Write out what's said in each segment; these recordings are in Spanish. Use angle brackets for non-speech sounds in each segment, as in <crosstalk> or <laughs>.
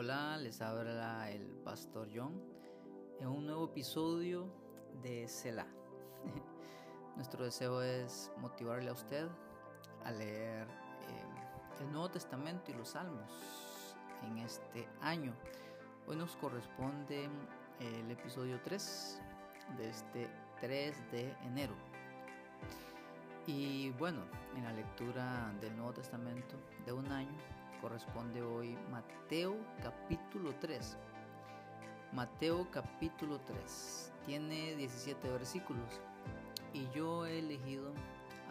Hola, les habla el pastor John en un nuevo episodio de Selah. <laughs> Nuestro deseo es motivarle a usted a leer eh, el Nuevo Testamento y los Salmos en este año. Hoy nos corresponde el episodio 3 de este 3 de enero. Y bueno, en la lectura del Nuevo Testamento de un año corresponde hoy Mateo capítulo 3. Mateo capítulo 3 tiene 17 versículos y yo he elegido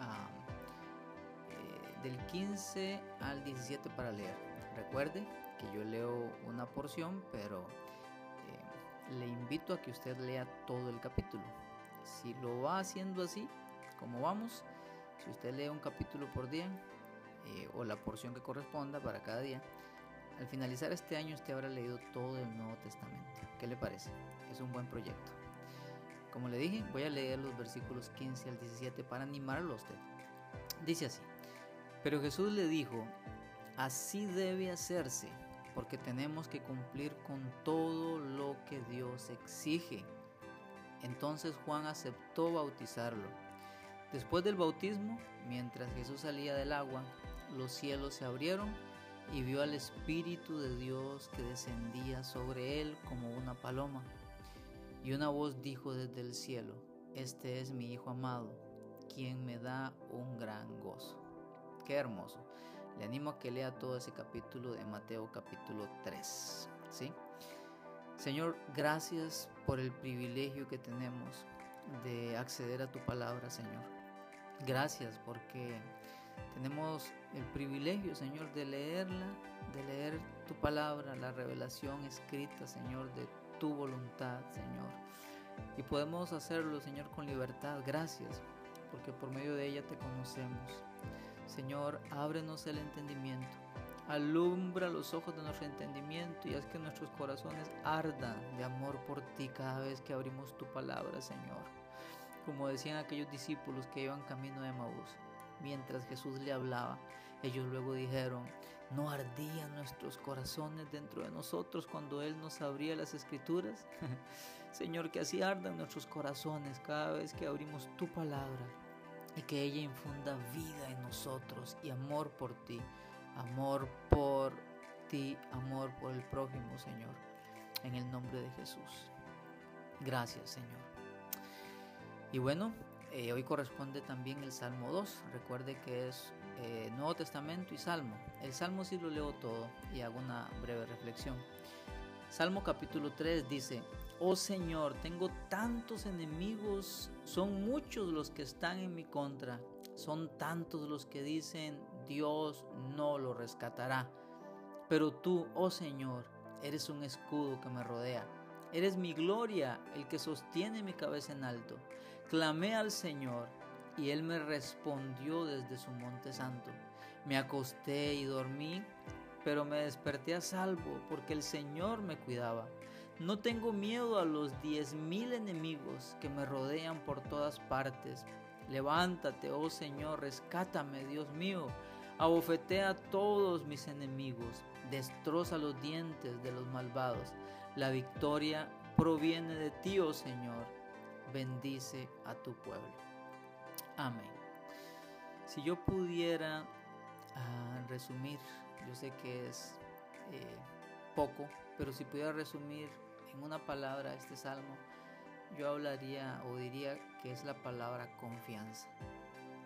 ah, eh, del 15 al 17 para leer. Recuerde que yo leo una porción, pero eh, le invito a que usted lea todo el capítulo. Si lo va haciendo así, como vamos, si usted lee un capítulo por día, eh, o la porción que corresponda para cada día, al finalizar este año usted habrá leído todo el Nuevo Testamento. ¿Qué le parece? Es un buen proyecto. Como le dije, voy a leer los versículos 15 al 17 para animarlo a usted. Dice así, pero Jesús le dijo, así debe hacerse, porque tenemos que cumplir con todo lo que Dios exige. Entonces Juan aceptó bautizarlo. Después del bautismo, mientras Jesús salía del agua, los cielos se abrieron y vio al Espíritu de Dios que descendía sobre él como una paloma. Y una voz dijo desde el cielo, Este es mi Hijo amado, quien me da un gran gozo. Qué hermoso. Le animo a que lea todo ese capítulo de Mateo capítulo 3. ¿sí? Señor, gracias por el privilegio que tenemos de acceder a tu palabra, Señor. Gracias porque tenemos el privilegio, Señor, de leerla, de leer tu palabra, la revelación escrita, Señor, de tu voluntad, Señor. Y podemos hacerlo, Señor, con libertad. Gracias, porque por medio de ella te conocemos. Señor, ábrenos el entendimiento. Alumbra los ojos de nuestro entendimiento y haz que nuestros corazones ardan de amor por ti cada vez que abrimos tu palabra, Señor. Como decían aquellos discípulos que iban camino de Maús mientras Jesús le hablaba. Ellos luego dijeron, ¿no ardían nuestros corazones dentro de nosotros cuando Él nos abría las escrituras? <laughs> Señor, que así ardan nuestros corazones cada vez que abrimos tu palabra y que ella infunda vida en nosotros y amor por ti, amor por ti, amor por el prójimo, Señor, en el nombre de Jesús. Gracias, Señor. Y bueno, eh, hoy corresponde también el Salmo 2. Recuerde que es eh, Nuevo Testamento y Salmo. El Salmo sí lo leo todo y hago una breve reflexión. Salmo capítulo 3 dice, Oh Señor, tengo tantos enemigos, son muchos los que están en mi contra, son tantos los que dicen, Dios no lo rescatará. Pero tú, oh Señor, eres un escudo que me rodea Eres mi gloria, el que sostiene mi cabeza en alto. Clamé al Señor y Él me respondió desde su monte santo. Me acosté y dormí, pero me desperté a salvo porque el Señor me cuidaba. No tengo miedo a los diez mil enemigos que me rodean por todas partes. Levántate, oh Señor, rescátame, Dios mío. Abofetea a todos mis enemigos, destroza los dientes de los malvados. La victoria proviene de ti, oh Señor. Bendice a tu pueblo. Amén. Si yo pudiera ah, resumir, yo sé que es eh, poco, pero si pudiera resumir en una palabra este salmo, yo hablaría o diría que es la palabra confianza.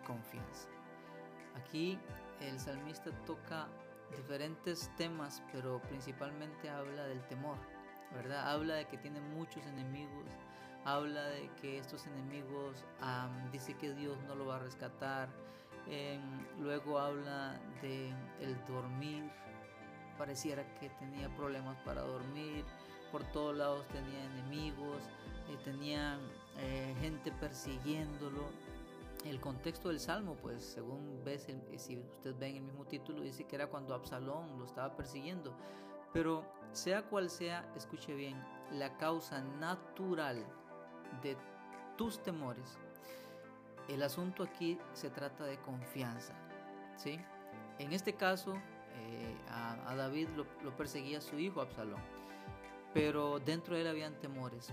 Confianza. Aquí el salmista toca diferentes temas, pero principalmente habla del temor, ¿verdad? Habla de que tiene muchos enemigos, habla de que estos enemigos dice que Dios no lo va a rescatar, em, luego habla de el dormir, pareciera que tenía problemas para dormir, por todos lados tenía enemigos, eh, tenía eh, gente persiguiéndolo, el contexto del salmo, pues según ves, si usted ve en el mismo título, dice que era cuando Absalón lo estaba persiguiendo. Pero sea cual sea, escuche bien, la causa natural de tus temores, el asunto aquí se trata de confianza. ¿sí? En este caso, Eh, a, David lo, lo, perseguía su hijo Absalón. Pero dentro de él habían temores.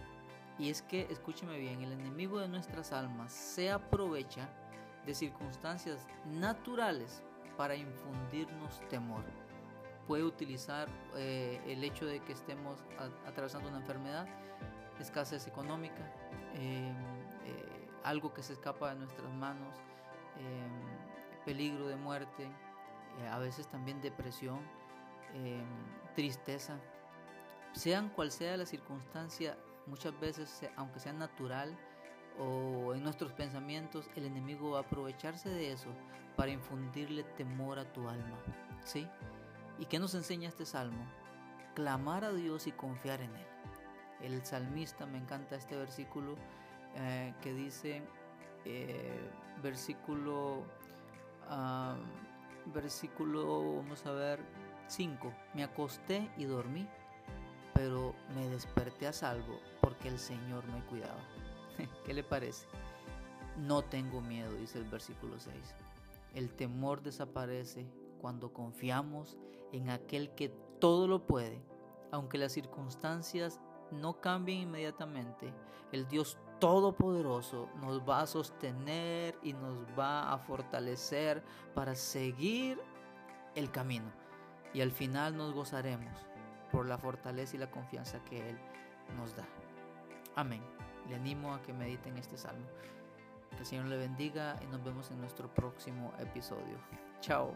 Y es que, escúcheme bien, el enemigo de nuestras almas se aprovecha de circunstancias naturales para infundirnos temor. Puede utilizar eh, el hecho de que estemos atravesando una enfermedad, escasez económica, em, eh, algo que se escapa de nuestras manos, em, peligro de muerte, eh, a veces también depresión, em, tristeza. Sean cual sea la circunstancia, muchas veces, aunque sea natural, o en nuestros pensamientos, el enemigo va a aprovecharse de eso para infundirle temor a tu alma. ¿Sí? ¿Y qué nos enseña este salmo? Clamar a Dios y confiar en Él. El salmista, me encanta este versículo eh, que dice, eh, versículo, versículo, vamos a ver, 5, me acosté y dormí, pero me desperté a salvo porque el Señor me cuidaba. <laughs> ¿Qué le parece? No tengo miedo, dice el versículo 6. El temor desaparece cuando confiamos en aquel que todo lo puede. Aunque las circunstancias no cambien inmediatamente, el Dios Todopoderoso nos va a sostener y nos va a fortalecer para seguir el camino. Y al final nos gozaremos por la fortaleza y la confianza que Él nos da. Amén. Le animo a que mediten este salmo. Que el Señor le bendiga y nos vemos en nuestro próximo episodio. Chao.